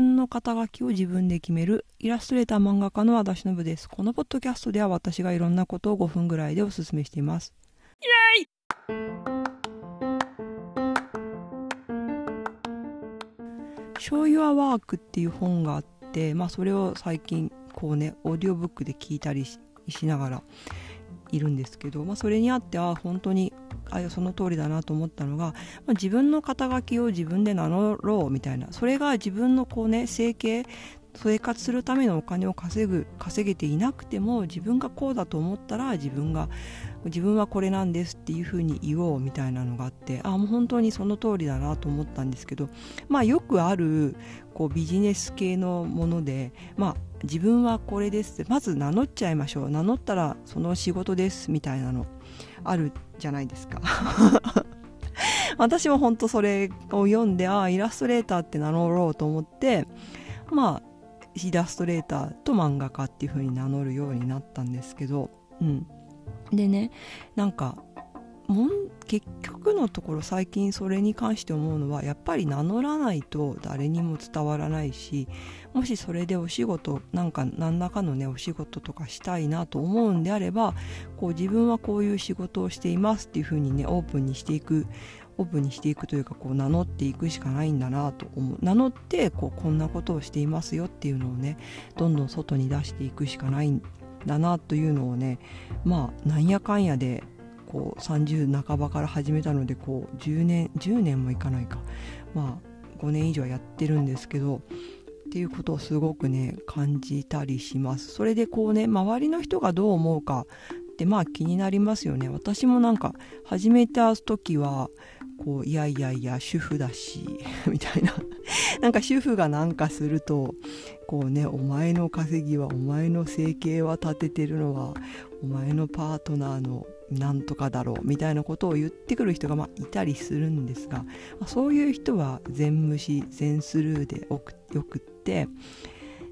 分の肩書きを自分で決めるイラストレーター漫画家の足立信です。このポッドキャストでは私がいろんなことを5分ぐらいでお勧めしています。イエーイ醤油はワークっていう本があって、まあ、それを最近こうねオーディオブックで聞いたりしながらいるんですけど、まあ、それにあっては本当にあその通りだなと思ったのが、まあ、自分の肩書きを自分で名乗ろうみたいなそれが自分のこうね生計生活するためのお金を稼ぐ稼げていなくても自分がこうだと思ったら自分が自分はこれなんですっていうふうに言おうみたいなのがあってあもう本当にその通りだなと思ったんですけどまあよくあるこうビジネス系のものでまあ自分はこれですってまず名乗っちゃいましょう。名乗ったらその仕事ですみたいなの。あるじゃないですか。私も本当それを読んでああイラストレーターって名乗ろうと思ってまあイラストレーターと漫画家っていう風に名乗るようになったんですけどうん。でねなんかもん結局のところ最近それに関して思うのはやっぱり名乗らないと誰にも伝わらないしもしそれでお仕事なんか何らかのねお仕事とかしたいなと思うんであればこう自分はこういう仕事をしていますっていうふうにねオープンにしていくオープンにしていくというかこう名乗っていくしかないんだなと思う。名乗ってこうこんなことをしていますよっていうのをねどんどん外に出していくしかないんだなというのをねまあなんやかんやでこう30半ばから始めたのでこう10年10年もいかないか。まあ5年以上やってるんですけどっていうことをすごくね感じたりします。それでこうね周りの人がどう思うかってまあ気になりますよね。私もなんか始めた時はこういやいやいや主婦だし みたいな。なんか主婦がなんかするとこうねお前の稼ぎはお前の生計は立ててるのはお前のパートナーのなんとかだろうみたいなことを言ってくる人がまあいたりするんですが、まあ、そういう人は全無視全スルーでよくって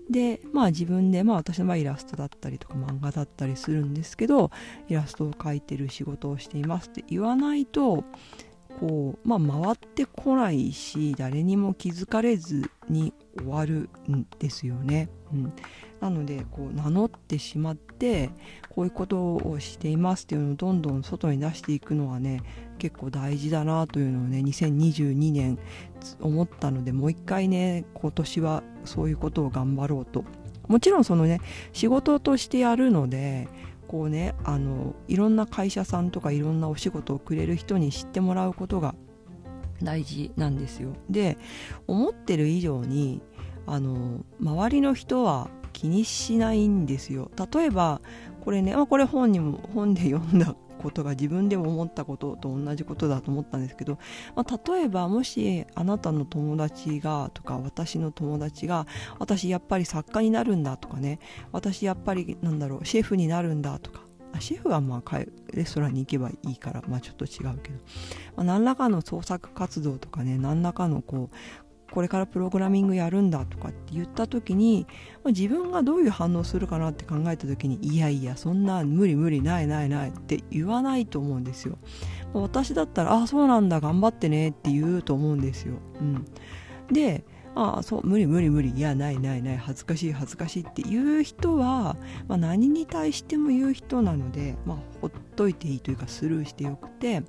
でまあ自分でまあ私のイラストだったりとか漫画だったりするんですけどイラストを描いてる仕事をしていますって言わないとこう、まあ、回ってこないし誰にも気づかれずに終わるんですよね。うん、なのでこう名乗ってしまってこういうことをしていますっていうのをどんどん外に出していくのはね結構大事だなというのをね2022年思ったのでもう一回ね今年はそういうことを頑張ろうともちろんそのね仕事としてやるのでこうねあのいろんな会社さんとかいろんなお仕事をくれる人に知ってもらうことが大事なんですよ。で思ってる以上にあの周りの人は気にしないんですよ。例えばこれね、まあ、これ本にも本で読んだことが自分でも思ったことと同じことだと思ったんですけど、まあ、例えばもしあなたの友達がとか私の友達が私やっぱり作家になるんだとかね私やっぱりなんだろうシェフになるんだとかシェフはまあレストランに行けばいいから、まあ、ちょっと違うけど、まあ、何らかの創作活動とかね何らかのこうこれからプログラミングやるんだとかって言った時に、自分がどういう反応するかなって考えた時にいやいやそんな無理無理ないないないって言わないと思うんですよ。私だったらああそうなんだ頑張ってねって言うと思うんですよ。うん、でああそう無理無理無理いやないないない恥ずかしい恥ずかしいっていう人は、まあ、何に対しても言う人なので、まあ、ほっといていいというかスルーしてよくて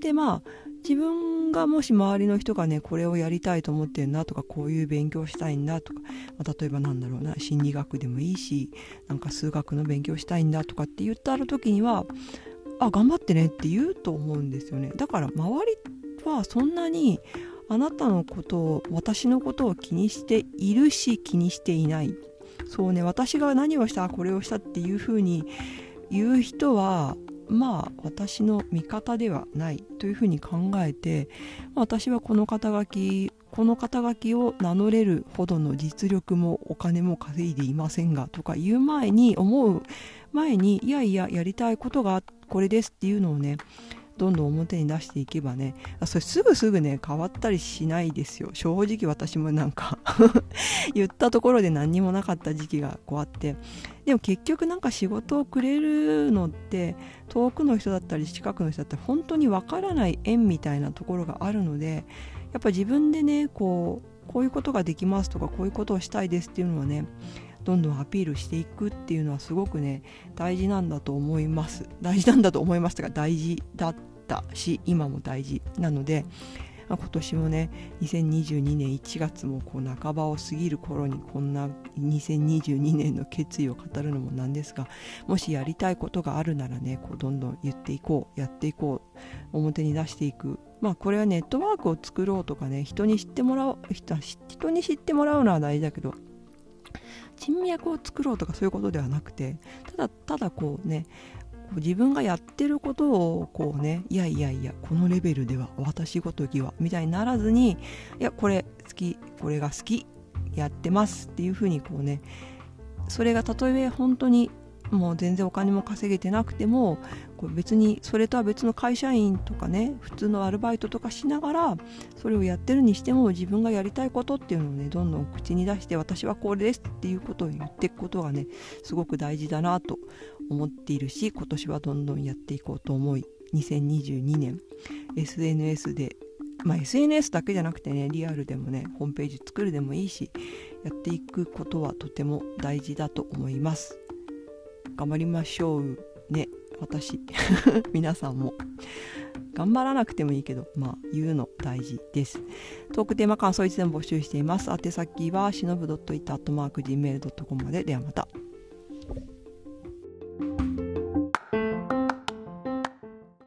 でまあ自分がもし周りの人がねこれをやりたいと思ってるなとかこういう勉強したいんだとか、まあ、例えばなんだろうな心理学でもいいしなんか数学の勉強したいんだとかって言ったある時にはあ頑張ってねって言うと思うんですよね。だから周りはそんなにあなたのことを私のことを気にしているし気にしていない。そうね私が何をしたこれをしたっていうふうに言う人はまあ私の味方ではないというふうに考えて私はこの肩書きこの肩書きを名乗れるほどの実力もお金も稼いでいませんがとか言う前に思う前にいやいややりたいことがこれですっていうのをねどんどん表に出していけばねそれすぐすぐね変わったりしないですよ。正直私もなんか 言ったところで何にもなかった時期がこうあって。でも結局なんか仕事をくれるのって遠くの人だったり近くの人だったり本当にわからない縁みたいなところがあるのでやっぱ自分でねこうこういうことができますとかこういうことをしたいですっていうのはねどんどんアピールしていくっていうのはすごくね大事なんだと思います。大事なんだと思いますが大事だったし今も大事なので、今年もね2022年1月もこう半ばを過ぎる頃にこんな2022年の決意を語るのもなんですがもしやりたいことがあるならねこうどんどん言っていこうやっていこう表に出していく。まあこれはネットワークを作ろうとかね人に知ってもらう人に知ってもらうのは大事だけど人脈を作ろうとかそういうことではなくてただただこうね自分がやってることをこうねいやいやいやこのレベルでは私ごときはみたいにならずにいやこれ好きこれが好きやってますっていうふうにこうねそれがたとえ本当にもう全然お金も稼げてなくてもこう別にそれとは別の会社員とかね普通のアルバイトとかしながらそれをやってるにしても自分がやりたいことっていうのをねどんどん口に出して私はこれですっていうことを言っていくことがねすごく大事だなと思っているし今年はどんどんやっていこうと思い2022年 SNS でまあ、SNS だけじゃなくてねリアルでもねホームページ作るでもいいしやっていくことはとても大事だと思います。頑張りましょうね。私。皆さんも。頑張らなくてもいいけどまあ言うの大事です。トークテーマ感想いつでも募集しています。宛先はしのぶ .it.gmail.com まで。ではまた。